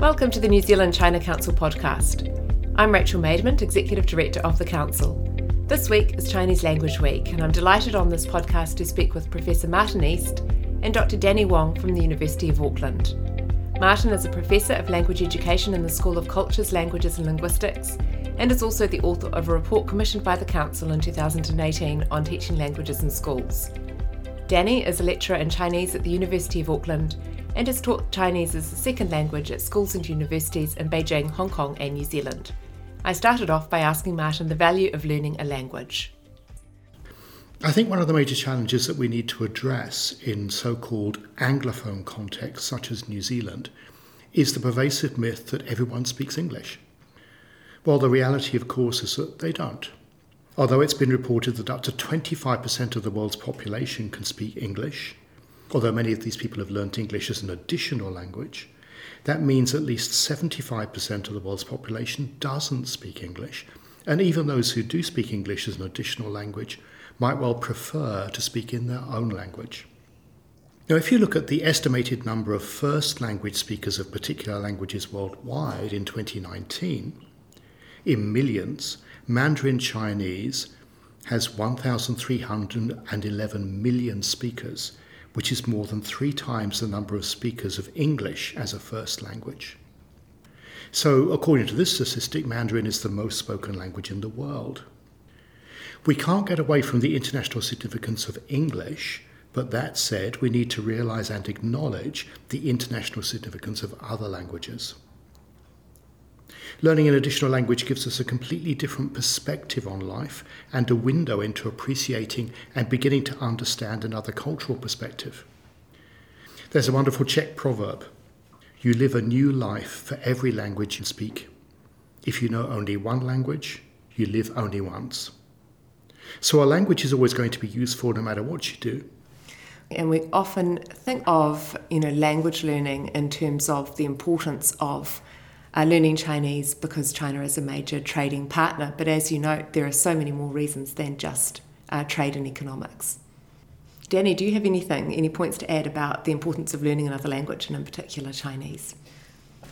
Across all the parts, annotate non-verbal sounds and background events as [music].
Welcome to the New Zealand China Council podcast. I'm Rachel Maidment, Executive Director of the Council. This week is Chinese Language Week, and I'm delighted on this podcast to speak with Professor Martin East and Dr. Danny Wong from the University of Auckland. Martin is a Professor of Language Education in the School of Cultures, Languages and Linguistics, and is also the author of a report commissioned by the Council in 2018 on teaching languages in schools. Danny is a lecturer in Chinese at the University of Auckland and has taught Chinese as a second language at schools and universities in Beijing, Hong Kong, and New Zealand. I started off by asking Martin the value of learning a language. I think one of the major challenges that we need to address in so called Anglophone contexts, such as New Zealand, is the pervasive myth that everyone speaks English. Well, the reality, of course, is that they don't. Although it's been reported that up to 25% of the world's population can speak English, although many of these people have learnt English as an additional language, that means at least 75% of the world's population doesn't speak English. And even those who do speak English as an additional language might well prefer to speak in their own language. Now, if you look at the estimated number of first language speakers of particular languages worldwide in 2019, in millions, Mandarin Chinese has 1,311 million speakers, which is more than three times the number of speakers of English as a first language. So, according to this statistic, Mandarin is the most spoken language in the world. We can't get away from the international significance of English, but that said, we need to realize and acknowledge the international significance of other languages. Learning an additional language gives us a completely different perspective on life and a window into appreciating and beginning to understand another cultural perspective. There's a wonderful Czech proverb You live a new life for every language you speak. If you know only one language, you live only once. So a language is always going to be useful no matter what you do. And we often think of, you know, language learning in terms of the importance of uh, learning Chinese because China is a major trading partner. But as you note, there are so many more reasons than just uh, trade and economics. Danny, do you have anything, any points to add about the importance of learning another language, and in particular Chinese?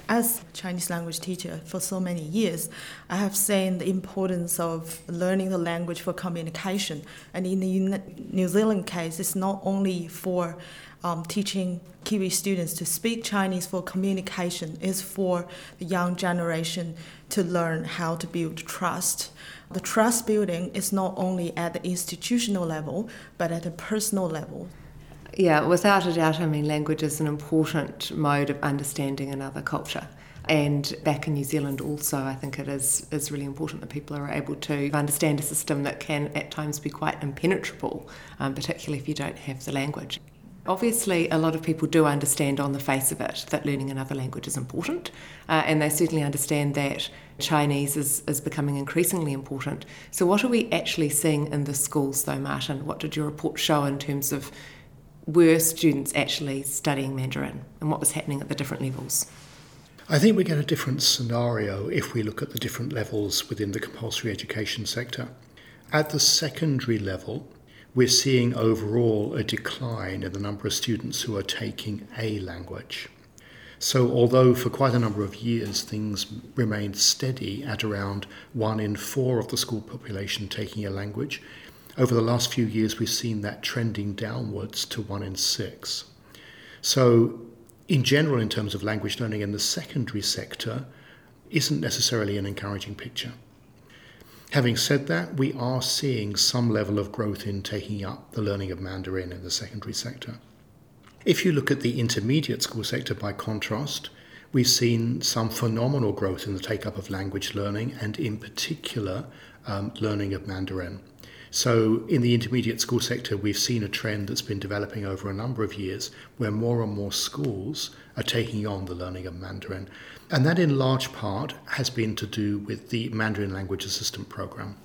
As a Chinese language teacher for so many years, I have seen the importance of learning the language for communication. And in the New Zealand case, it's not only for um, teaching Kiwi students to speak Chinese for communication is for the young generation to learn how to build trust. The trust building is not only at the institutional level, but at a personal level. Yeah, without a doubt, I mean, language is an important mode of understanding another culture. And back in New Zealand, also, I think it is, is really important that people are able to understand a system that can at times be quite impenetrable, um, particularly if you don't have the language. Obviously, a lot of people do understand on the face of it that learning another language is important, uh, and they certainly understand that Chinese is, is becoming increasingly important. So, what are we actually seeing in the schools, though, Martin? What did your report show in terms of were students actually studying Mandarin and what was happening at the different levels? I think we get a different scenario if we look at the different levels within the compulsory education sector. At the secondary level, we're seeing overall a decline in the number of students who are taking a language. So, although for quite a number of years things remained steady at around one in four of the school population taking a language, over the last few years we've seen that trending downwards to one in six. So, in general, in terms of language learning in the secondary sector, isn't necessarily an encouraging picture. Having said that, we are seeing some level of growth in taking up the learning of Mandarin in the secondary sector. If you look at the intermediate school sector by contrast, we've seen some phenomenal growth in the take up of language learning and, in particular, um, learning of Mandarin. So, in the intermediate school sector, we've seen a trend that's been developing over a number of years where more and more schools are taking on the learning of Mandarin. And that, in large part, has been to do with the Mandarin Language Assistant Program.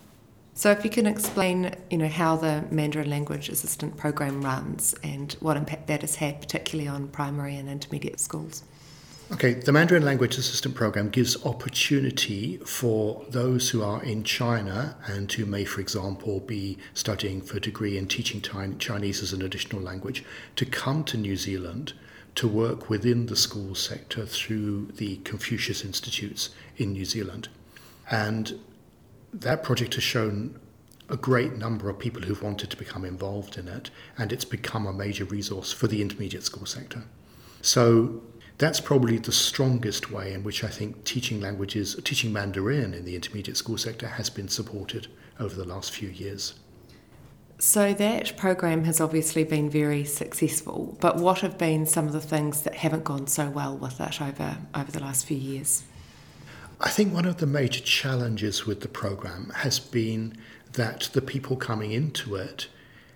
So, if you can explain, you know, how the Mandarin Language Assistant Program runs and what impact that has had, particularly on primary and intermediate schools. Okay, the Mandarin Language Assistant Program gives opportunity for those who are in China and who may, for example, be studying for a degree in teaching Chinese as an additional language to come to New Zealand to work within the school sector through the Confucius Institutes in New Zealand. And that project has shown a great number of people who've wanted to become involved in it, and it's become a major resource for the intermediate school sector. So that's probably the strongest way in which I think teaching languages, teaching Mandarin in the intermediate school sector has been supported over the last few years. So that program has obviously been very successful, but what have been some of the things that haven't gone so well with it over, over the last few years? I think one of the major challenges with the program has been that the people coming into it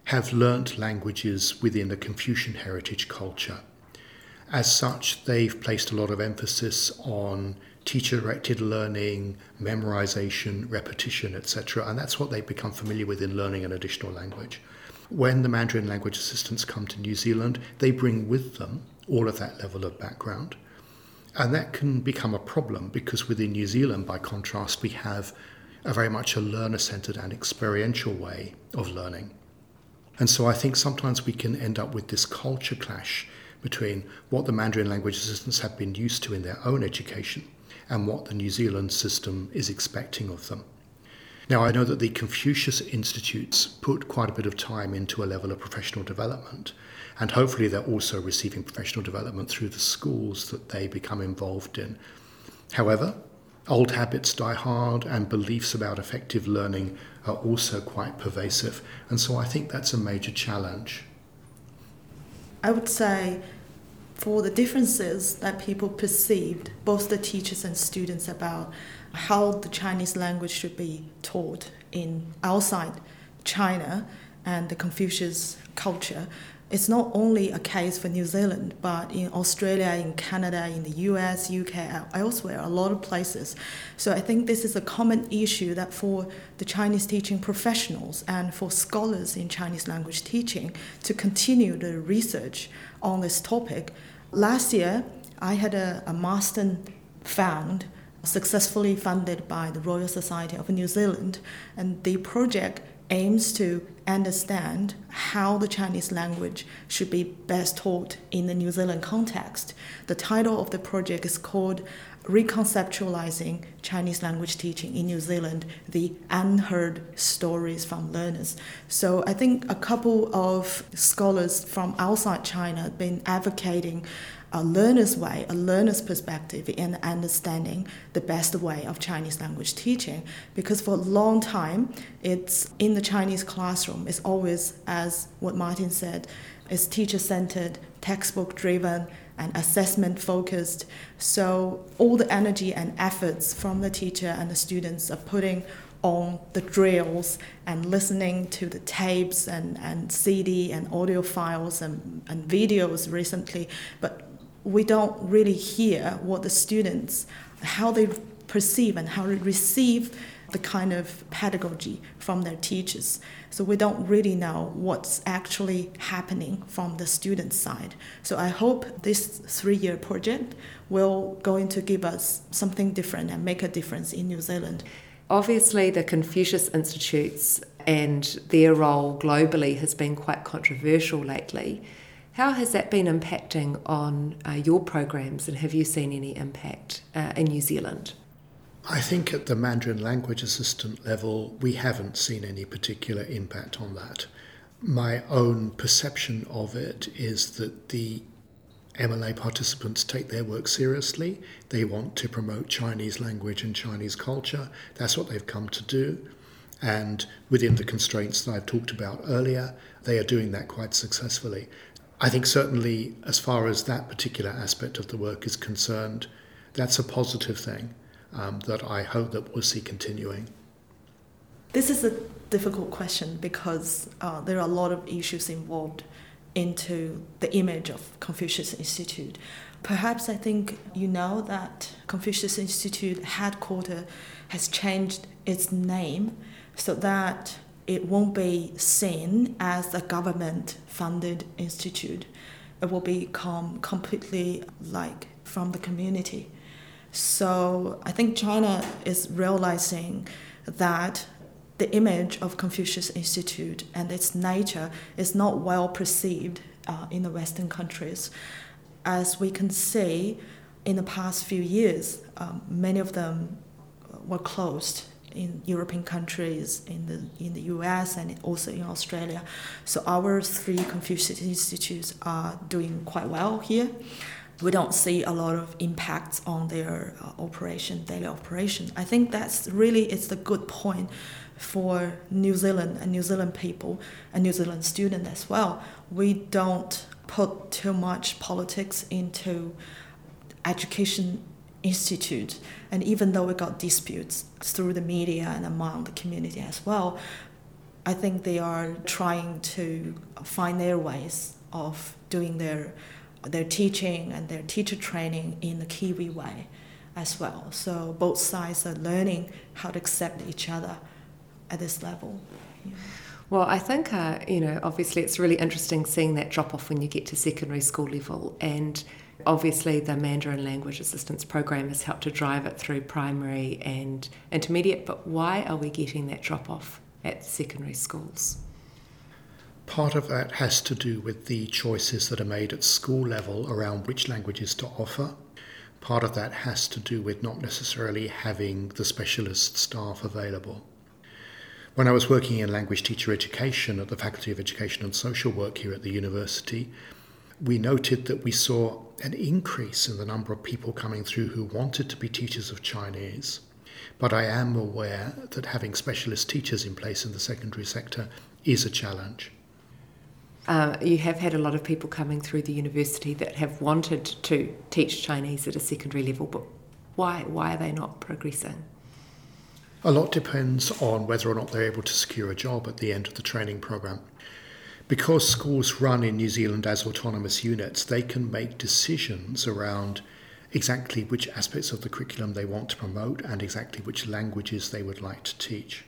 have learnt languages within the Confucian heritage culture. As such, they've placed a lot of emphasis on teacher directed learning, memorization, repetition, etc., and that's what they've become familiar with in learning an additional language. When the Mandarin language assistants come to New Zealand, they bring with them all of that level of background. And that can become a problem because within New Zealand, by contrast, we have a very much a learner centered and experiential way of learning. And so I think sometimes we can end up with this culture clash between what the Mandarin language assistants have been used to in their own education and what the New Zealand system is expecting of them. Now, I know that the Confucius Institutes put quite a bit of time into a level of professional development, and hopefully they're also receiving professional development through the schools that they become involved in. However, Old habits die hard, and beliefs about effective learning are also quite pervasive. And so I think that's a major challenge. I would say for the differences that people perceived, both the teachers and students, about how the Chinese language should be taught in outside China and the Confucius culture, it's not only a case for New Zealand, but in Australia, in Canada, in the US, UK, uh, elsewhere, a lot of places. So I think this is a common issue that for the Chinese teaching professionals and for scholars in Chinese language teaching to continue the research on this topic. Last year, I had a, a Marsden Fund successfully funded by the Royal Society of New Zealand, and the project aims to understand how the Chinese language should be best taught in the New Zealand context. The title of the project is called Reconceptualizing Chinese Language Teaching in New Zealand The Unheard Stories from Learners. So I think a couple of scholars from outside China have been advocating a learner's way, a learner's perspective in understanding the best way of Chinese language teaching. Because for a long time, it's in the Chinese classroom, it's always, as what Martin said, it's teacher centered, textbook driven, and assessment focused. So all the energy and efforts from the teacher and the students are putting on the drills and listening to the tapes and, and CD and audio files and, and videos recently. But we don't really hear what the students, how they perceive and how they receive the kind of pedagogy from their teachers. So we don't really know what's actually happening from the student side. So I hope this three-year project will going to give us something different and make a difference in New Zealand. Obviously, the Confucius Institutes and their role globally has been quite controversial lately. How has that been impacting on uh, your programs, and have you seen any impact uh, in New Zealand? I think at the Mandarin language assistant level, we haven't seen any particular impact on that. My own perception of it is that the MLA participants take their work seriously. They want to promote Chinese language and Chinese culture. That's what they've come to do. And within the constraints that I've talked about earlier, they are doing that quite successfully. I think certainly, as far as that particular aspect of the work is concerned, that's a positive thing um, that I hope that we'll see continuing. This is a difficult question because uh, there are a lot of issues involved into the image of Confucius Institute. Perhaps I think you know that Confucius Institute headquarters has changed its name so that it won't be seen as a government funded institute. It will become completely like from the community. So I think China is realizing that the image of Confucius Institute and its nature is not well perceived uh, in the Western countries. as we can see, in the past few years, um, many of them were closed in European countries, in the in the U.S. and also in Australia. So our three Confucius institutes are doing quite well here. We don't see a lot of impacts on their uh, operation, daily operation. I think that's really it's the good point for New Zealand and New Zealand people and New Zealand students as well. We don't put too much politics into education institute and even though we got disputes through the media and among the community as well i think they are trying to find their ways of doing their their teaching and their teacher training in the kiwi way as well so both sides are learning how to accept each other at this level yeah. Well, I think, uh, you know, obviously it's really interesting seeing that drop off when you get to secondary school level. And obviously, the Mandarin Language Assistance Program has helped to drive it through primary and intermediate. But why are we getting that drop off at secondary schools? Part of that has to do with the choices that are made at school level around which languages to offer. Part of that has to do with not necessarily having the specialist staff available. When I was working in language teacher education at the Faculty of Education and Social Work here at the university, we noted that we saw an increase in the number of people coming through who wanted to be teachers of Chinese. But I am aware that having specialist teachers in place in the secondary sector is a challenge. Uh, you have had a lot of people coming through the university that have wanted to teach Chinese at a secondary level, but why? Why are they not progressing? A lot depends on whether or not they're able to secure a job at the end of the training program. Because schools run in New Zealand as autonomous units, they can make decisions around exactly which aspects of the curriculum they want to promote and exactly which languages they would like to teach.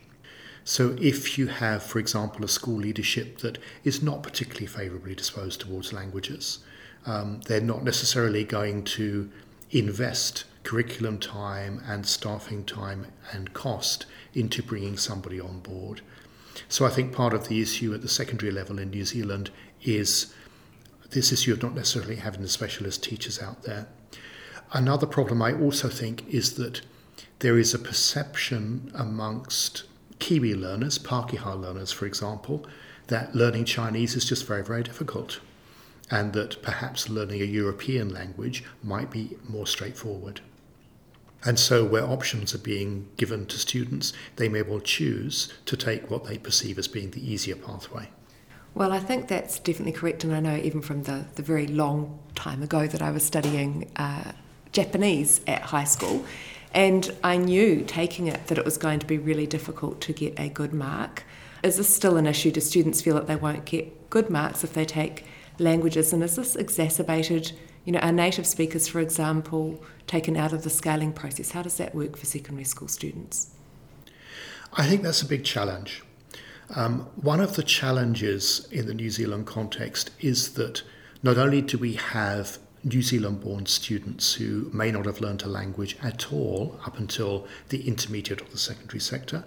So, if you have, for example, a school leadership that is not particularly favourably disposed towards languages, um, they're not necessarily going to invest curriculum time and staffing time and cost into bringing somebody on board. So I think part of the issue at the secondary level in New Zealand is this issue of not necessarily having the specialist teachers out there. Another problem I also think is that there is a perception amongst Kiwi learners, Pākehā learners, for example, that learning Chinese is just very, very difficult, and that perhaps learning a European language might be more straightforward. And so, where options are being given to students, they may well choose to take what they perceive as being the easier pathway. Well, I think that's definitely correct, and I know even from the, the very long time ago that I was studying uh, Japanese at high school, and I knew taking it that it was going to be really difficult to get a good mark. Is this still an issue? Do students feel that they won't get good marks if they take languages, and is this exacerbated? You know, are native speakers, for example, taken out of the scaling process? How does that work for secondary school students? I think that's a big challenge. Um, one of the challenges in the New Zealand context is that not only do we have New Zealand born students who may not have learned a language at all up until the intermediate or the secondary sector,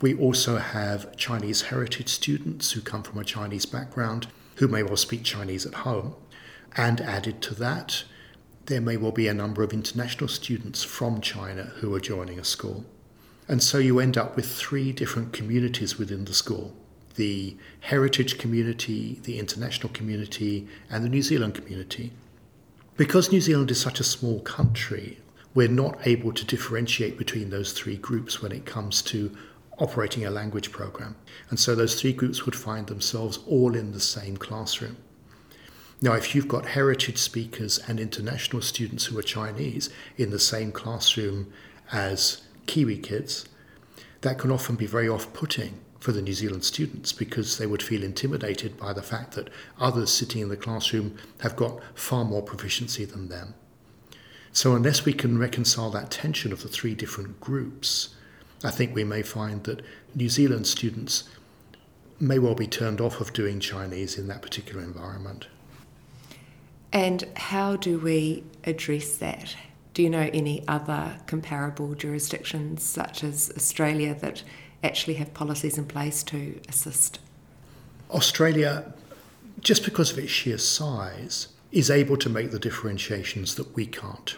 we also have Chinese heritage students who come from a Chinese background who may well speak Chinese at home. And added to that, there may well be a number of international students from China who are joining a school. And so you end up with three different communities within the school the heritage community, the international community, and the New Zealand community. Because New Zealand is such a small country, we're not able to differentiate between those three groups when it comes to operating a language program. And so those three groups would find themselves all in the same classroom. Now, if you've got heritage speakers and international students who are Chinese in the same classroom as Kiwi kids, that can often be very off putting for the New Zealand students because they would feel intimidated by the fact that others sitting in the classroom have got far more proficiency than them. So, unless we can reconcile that tension of the three different groups, I think we may find that New Zealand students may well be turned off of doing Chinese in that particular environment. And how do we address that? Do you know any other comparable jurisdictions, such as Australia, that actually have policies in place to assist? Australia, just because of its sheer size, is able to make the differentiations that we can't.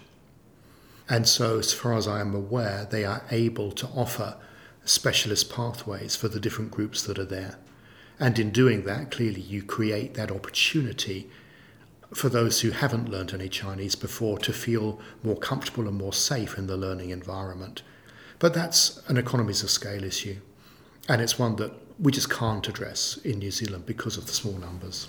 And so, as far as I am aware, they are able to offer specialist pathways for the different groups that are there. And in doing that, clearly you create that opportunity for those who haven't learned any Chinese before to feel more comfortable and more safe in the learning environment. But that's an economies of scale issue, and it's one that we just can't address in New Zealand because of the small numbers.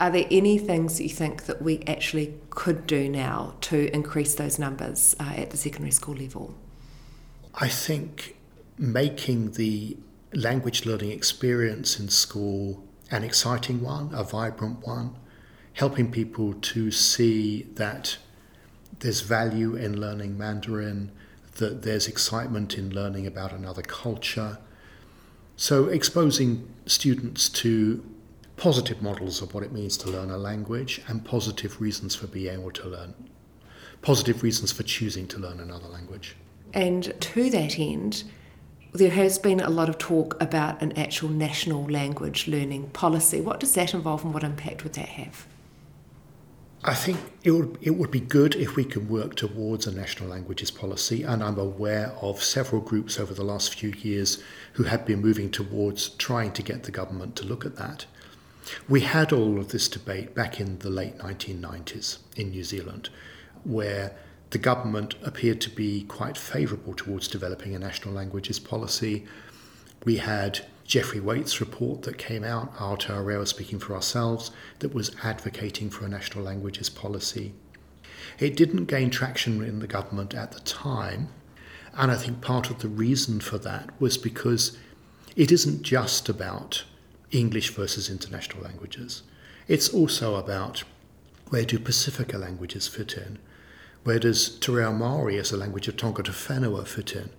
Are there any things that you think that we actually could do now to increase those numbers uh, at the secondary school level? I think making the language learning experience in school an exciting one, a vibrant one, helping people to see that there's value in learning Mandarin, that there's excitement in learning about another culture. So, exposing students to positive models of what it means to learn a language and positive reasons for being able to learn, positive reasons for choosing to learn another language. And to that end, there has been a lot of talk about an actual national language learning policy. What does that involve and what impact would that have? I think it would, it would be good if we can work towards a national languages policy, and I'm aware of several groups over the last few years who have been moving towards trying to get the government to look at that. We had all of this debate back in the late 1990s in New Zealand, where the government appeared to be quite favourable towards developing a national languages policy. We had Geoffrey Waite's report that came out, Aotearoa speaking for ourselves, that was advocating for a national languages policy. It didn't gain traction in the government at the time, and I think part of the reason for that was because it isn't just about English versus international languages. It's also about where do Pacifica languages fit in? Where does Te Reo Māori as a language of Tangata Whenua fit in?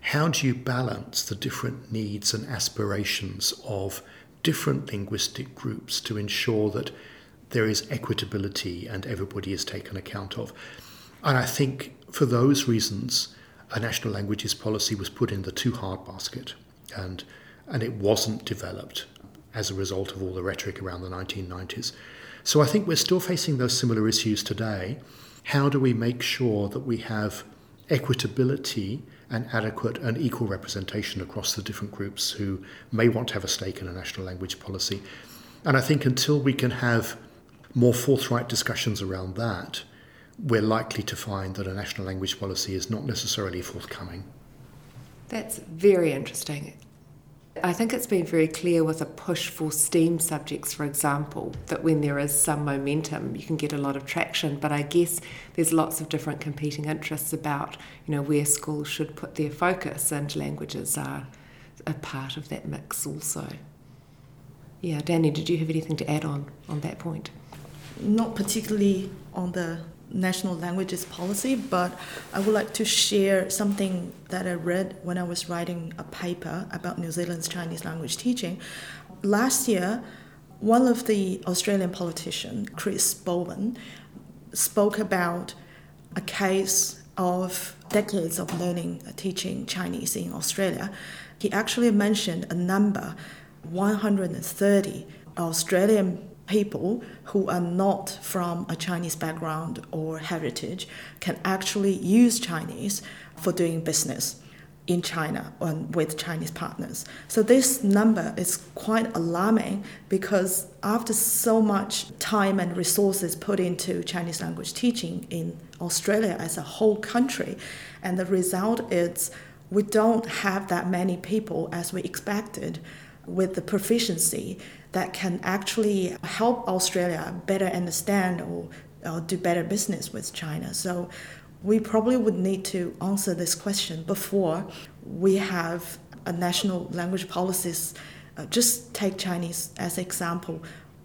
How do you balance the different needs and aspirations of different linguistic groups to ensure that there is equitability and everybody is taken account of? And I think for those reasons, a national languages policy was put in the too hard basket and, and it wasn't developed as a result of all the rhetoric around the 1990s. So I think we're still facing those similar issues today. How do we make sure that we have equitability and adequate and equal representation across the different groups who may want to have a stake in a national language policy? And I think until we can have more forthright discussions around that, we're likely to find that a national language policy is not necessarily forthcoming. That's very interesting. I think it's been very clear with a push for STEAM subjects, for example, that when there is some momentum, you can get a lot of traction. But I guess there's lots of different competing interests about, you know, where schools should put their focus, and languages are a part of that mix also. Yeah, Danny, did you have anything to add on on that point? Not particularly on the national languages policy, but I would like to share something that I read when I was writing a paper about New Zealand's Chinese language teaching. Last year, one of the Australian politicians, Chris Bowen, spoke about a case of decades of learning uh, teaching Chinese in Australia. He actually mentioned a number 130 Australian people who are not from a Chinese background or heritage can actually use Chinese for doing business in China and with Chinese partners. So this number is quite alarming because after so much time and resources put into Chinese language teaching in Australia as a whole country, and the result is we don't have that many people as we expected with the proficiency that can actually help Australia better understand or, or do better business with China. So we probably would need to answer this question before we have a national language policies. Uh, just take Chinese as example.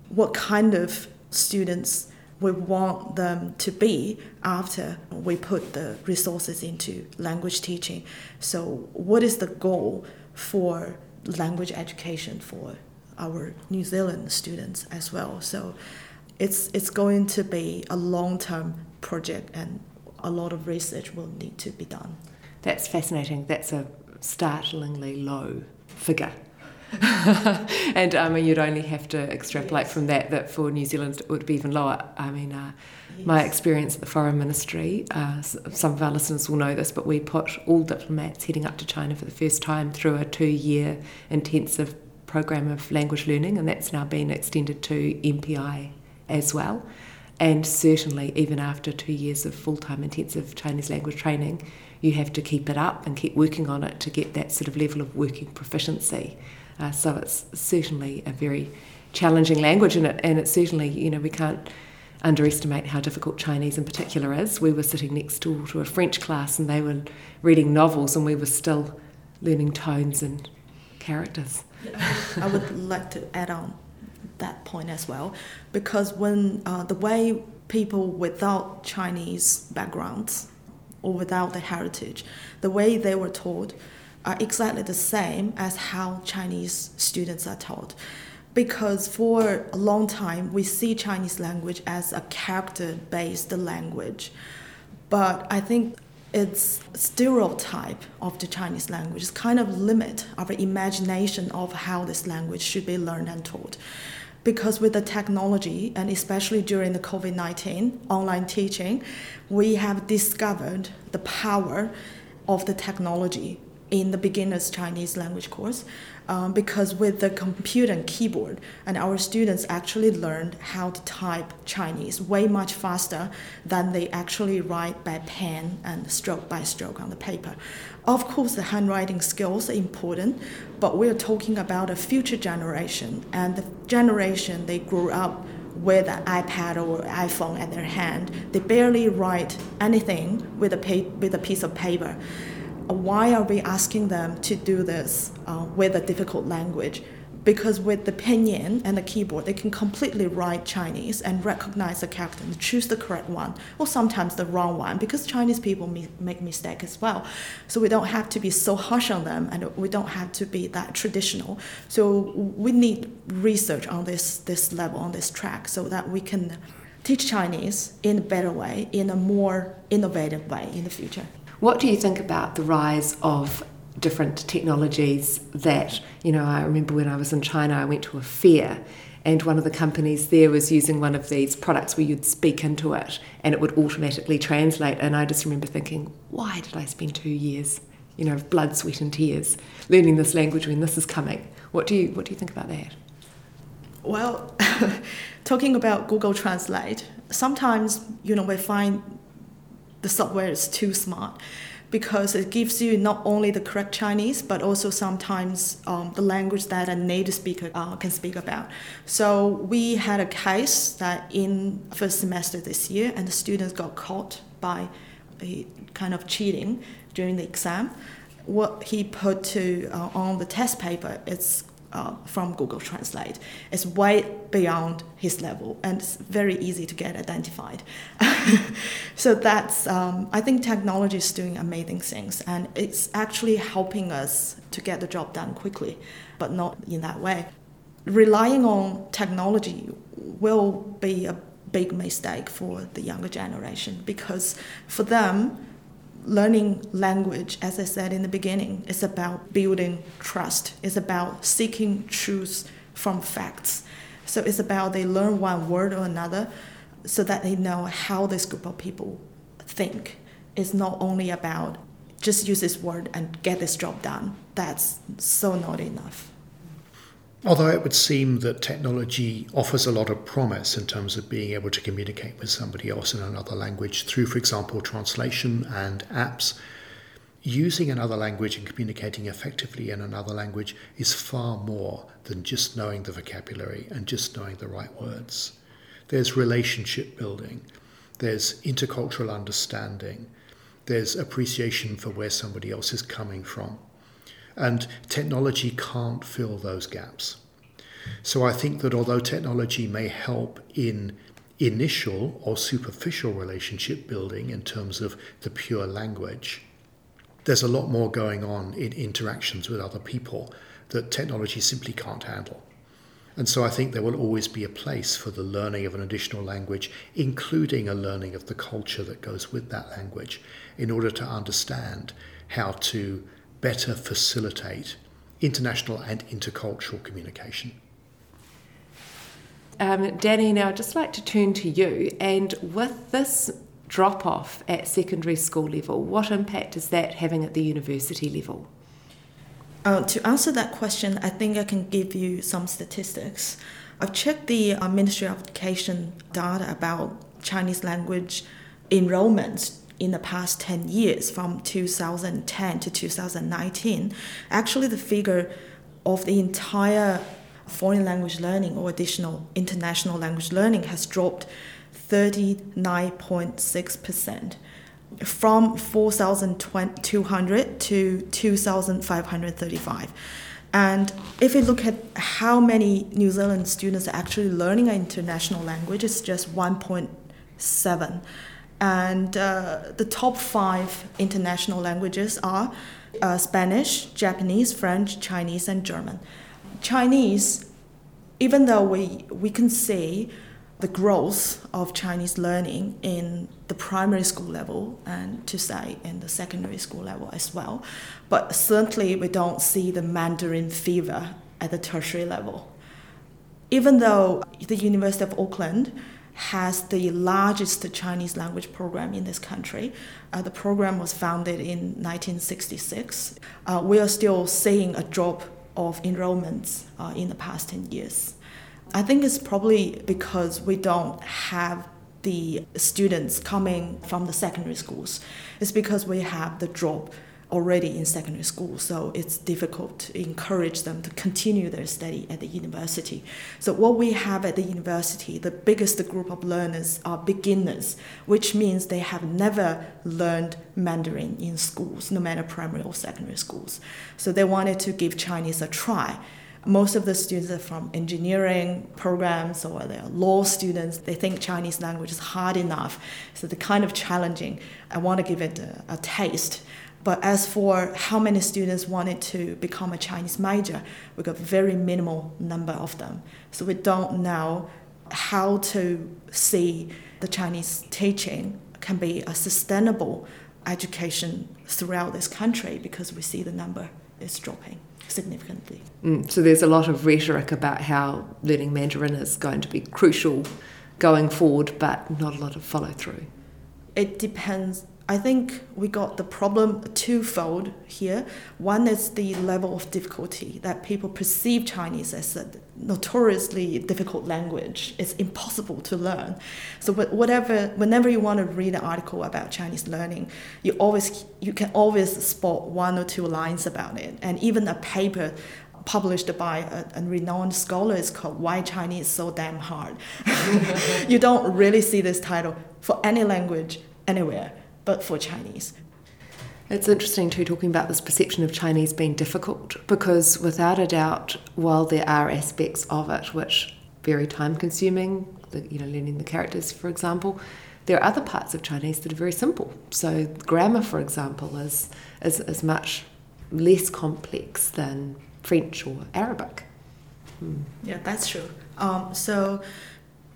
What kind of students we want them to be after we put the resources into language teaching. So, what is the goal for language education for our New Zealand students as well. So it's it's going to be a long term project and a lot of research will need to be done. That's fascinating. That's a startlingly low figure. [laughs] and I mean, you'd only have to extrapolate yes. from that that for New Zealand it would be even lower. I mean, uh, yes. my experience at the Foreign Ministry, uh, some of our listeners will know this, but we put all diplomats heading up to China for the first time through a two year intensive program of language learning, and that's now been extended to MPI as well. And certainly, even after two years of full time intensive Chinese language training, you have to keep it up and keep working on it to get that sort of level of working proficiency. Uh, so it's certainly a very challenging language, and it, and it's certainly, you know, we can't underestimate how difficult Chinese in particular is. We were sitting next door to a French class and they were reading novels, and we were still learning tones and characters. [laughs] I would like to add on that point as well, because when uh, the way people without Chinese backgrounds or without the heritage, the way they were taught are exactly the same as how Chinese students are taught. Because for a long time, we see Chinese language as a character based language. But I think its stereotype of the Chinese language is kind of limit our imagination of how this language should be learned and taught. Because with the technology, and especially during the COVID 19 online teaching, we have discovered the power of the technology in the beginner's Chinese language course um, because with the computer and keyboard, and our students actually learned how to type Chinese way much faster than they actually write by pen and stroke by stroke on the paper. Of course, the handwriting skills are important, but we're talking about a future generation, and the generation they grew up with an iPad or iPhone at their hand. They barely write anything with a, with a piece of paper why are we asking them to do this uh, with a difficult language? Because with the pinyin and the keyboard, they can completely write Chinese and recognize the character and choose the correct one, or sometimes the wrong one, because Chinese people make mistakes as well. So we don't have to be so harsh on them, and we don't have to be that traditional. So we need research on this this level, on this track, so that we can teach Chinese in a better way, in a more innovative way in the future. What do you think about the rise of different technologies that, you know, I remember when I was in China, I went to a fair and one of the companies there was using one of these products where you'd speak into it and it would automatically translate. And I just remember thinking, why did I spend two years, you know, blood, sweat, and tears learning this language when this is coming? What do you, what do you think about that? Well, [laughs] talking about Google Translate, sometimes, you know, we find the software is too smart because it gives you not only the correct Chinese, but also sometimes um, the language that a native speaker uh, can speak about. So we had a case that in first semester this year, and the students got caught by a kind of cheating during the exam. What he put to uh, on the test paper is uh, from Google Translate. It's way beyond his level and it's very easy to get identified. [laughs] so that's, um, I think technology is doing amazing things and it's actually helping us to get the job done quickly, but not in that way. Relying on technology will be a big mistake for the younger generation because for them, learning language, as I said in the beginning, is about building trust. It's about seeking truth from facts. So it's about they learn one word or another so that they know how this group of people think. It's not only about just use this word and get this job done. That's so not enough. Although it would seem that technology offers a lot of promise in terms of being able to communicate with somebody else in another language through, for example, translation and apps, using another language and communicating effectively in another language is far more than just knowing the vocabulary and just knowing the right words. There's relationship building, there's intercultural understanding, there's appreciation for where somebody else is coming from. And technology can't fill those gaps. So I think that although technology may help in initial or superficial relationship building in terms of the pure language, there's a lot more going on in interactions with other people that technology simply can't handle. And so I think there will always be a place for the learning of an additional language, including a learning of the culture that goes with that language, in order to understand how to better facilitate international and intercultural communication. Um, Danny, now I'd just like to turn to you. And with this drop off at secondary school level, what impact is that having at the university level? Uh, to answer that question, I think I can give you some statistics. I've checked the uh, Ministry of Education data about Chinese language enrollments in the past 10 years from 2010 to 2019. Actually, the figure of the entire foreign language learning or additional international language learning has dropped 39.6% from 4,200 to 2,535. And if you look at how many New Zealand students are actually learning an international language, it's just 1.7. And uh, the top five international languages are uh, Spanish, Japanese, French, Chinese, and German. Chinese, even though we, we can see the growth of Chinese learning in the primary school level and to say in the secondary school level as well, but certainly we don't see the Mandarin fever at the tertiary level. Even though the University of Auckland has the largest Chinese language program in this country. Uh, the program was founded in 1966. Uh, we are still seeing a drop of enrollments uh, in the past 10 years. I think it's probably because we don't have the students coming from the secondary schools. It's because we have the drop already in secondary school, so it's difficult to encourage them to continue their study at the university. So, what we have at the university, the biggest group of learners are beginners, which means they have never learned Mandarin in schools, no matter primary or secondary schools. So, they wanted to give Chinese a try most of the students are from engineering programs or they're law students. They think Chinese language is hard enough, so they're kind of challenging. I want to give it a, a taste. But as for how many students wanted to become a Chinese major, we got very minimal number of them. So we don't know how to see the Chinese teaching can be a sustainable education throughout this country because we see the number is dropping significantly. Mm, so there's a lot of rhetoric about how learning Mandarin is going to be crucial going forward, but not a lot of follow through. It depends I think we got the problem twofold here. One is the level of difficulty that people perceive Chinese as a notoriously difficult language. It's impossible to learn. So whatever, whenever you want to read an article about Chinese learning, you always you can always spot one or two lines about it, and even a paper published by a, a, renowned scholar is called Why Chinese is So Damn Hard. [laughs] you don't really see this title for any language anywhere but for Chinese. It's interesting too talking about this perception of Chinese being difficult because without a doubt, while there are aspects of it which very time consuming, the, you know, learning the characters, for example, there are other parts of Chinese that are very simple. So grammar, for example, is is, is much less complex than French or Arabic. Hmm. Yeah, that's true. Um, so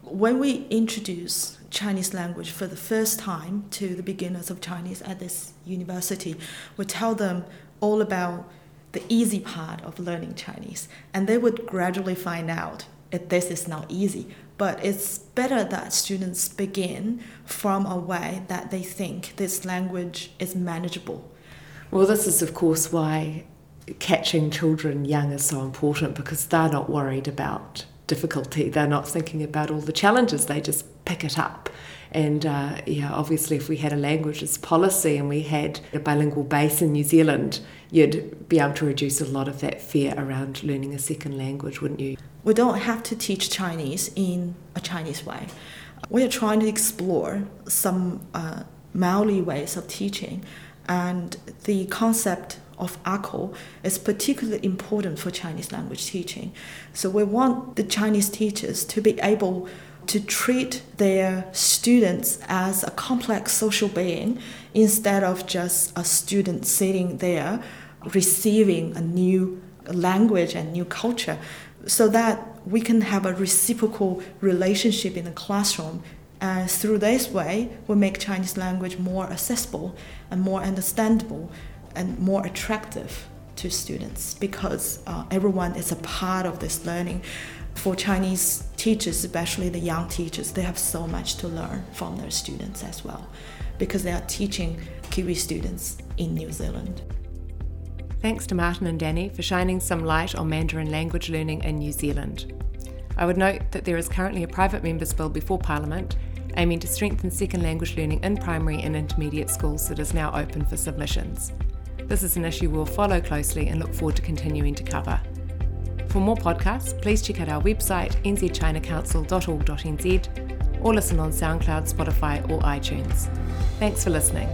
when we introduce Chinese language for the first time to the beginners of Chinese at this university. We tell them all about the easy part of learning Chinese, and they would gradually find out that this is not easy. But it's better that students begin from a way that they think this language is manageable. Well, this is, of course, why catching children young is so important because they're not worried about difficulty. They're not thinking about all the challenges, they just pick it up. And uh, yeah, obviously, if we had a languages policy and we had a bilingual base in New Zealand, you'd be able to reduce a lot of that fear around learning a second language, wouldn't you? We don't have to teach Chinese in a Chinese way. We are trying to explore some uh, Maoli ways of teaching, and the concept of ako is particularly important for Chinese language teaching. So we want the Chinese teachers to be able to treat their students as a complex social being instead of just a student sitting there receiving a new language and new culture so that we can have a reciprocal relationship in the classroom and through this way we make chinese language more accessible and more understandable and more attractive to students because uh, everyone is a part of this learning. For Chinese teachers, especially the young teachers, they have so much to learn from their students as well because they are teaching Kiwi students in New Zealand. Thanks to Martin and Danny for shining some light on Mandarin language learning in New Zealand. I would note that there is currently a private members' bill before Parliament aiming to strengthen second language learning in primary and intermediate schools that is now open for submissions. This is an issue we'll follow closely and look forward to continuing to cover. For more podcasts, please check out our website nzchinacouncil.org.nz or listen on SoundCloud, Spotify, or iTunes. Thanks for listening.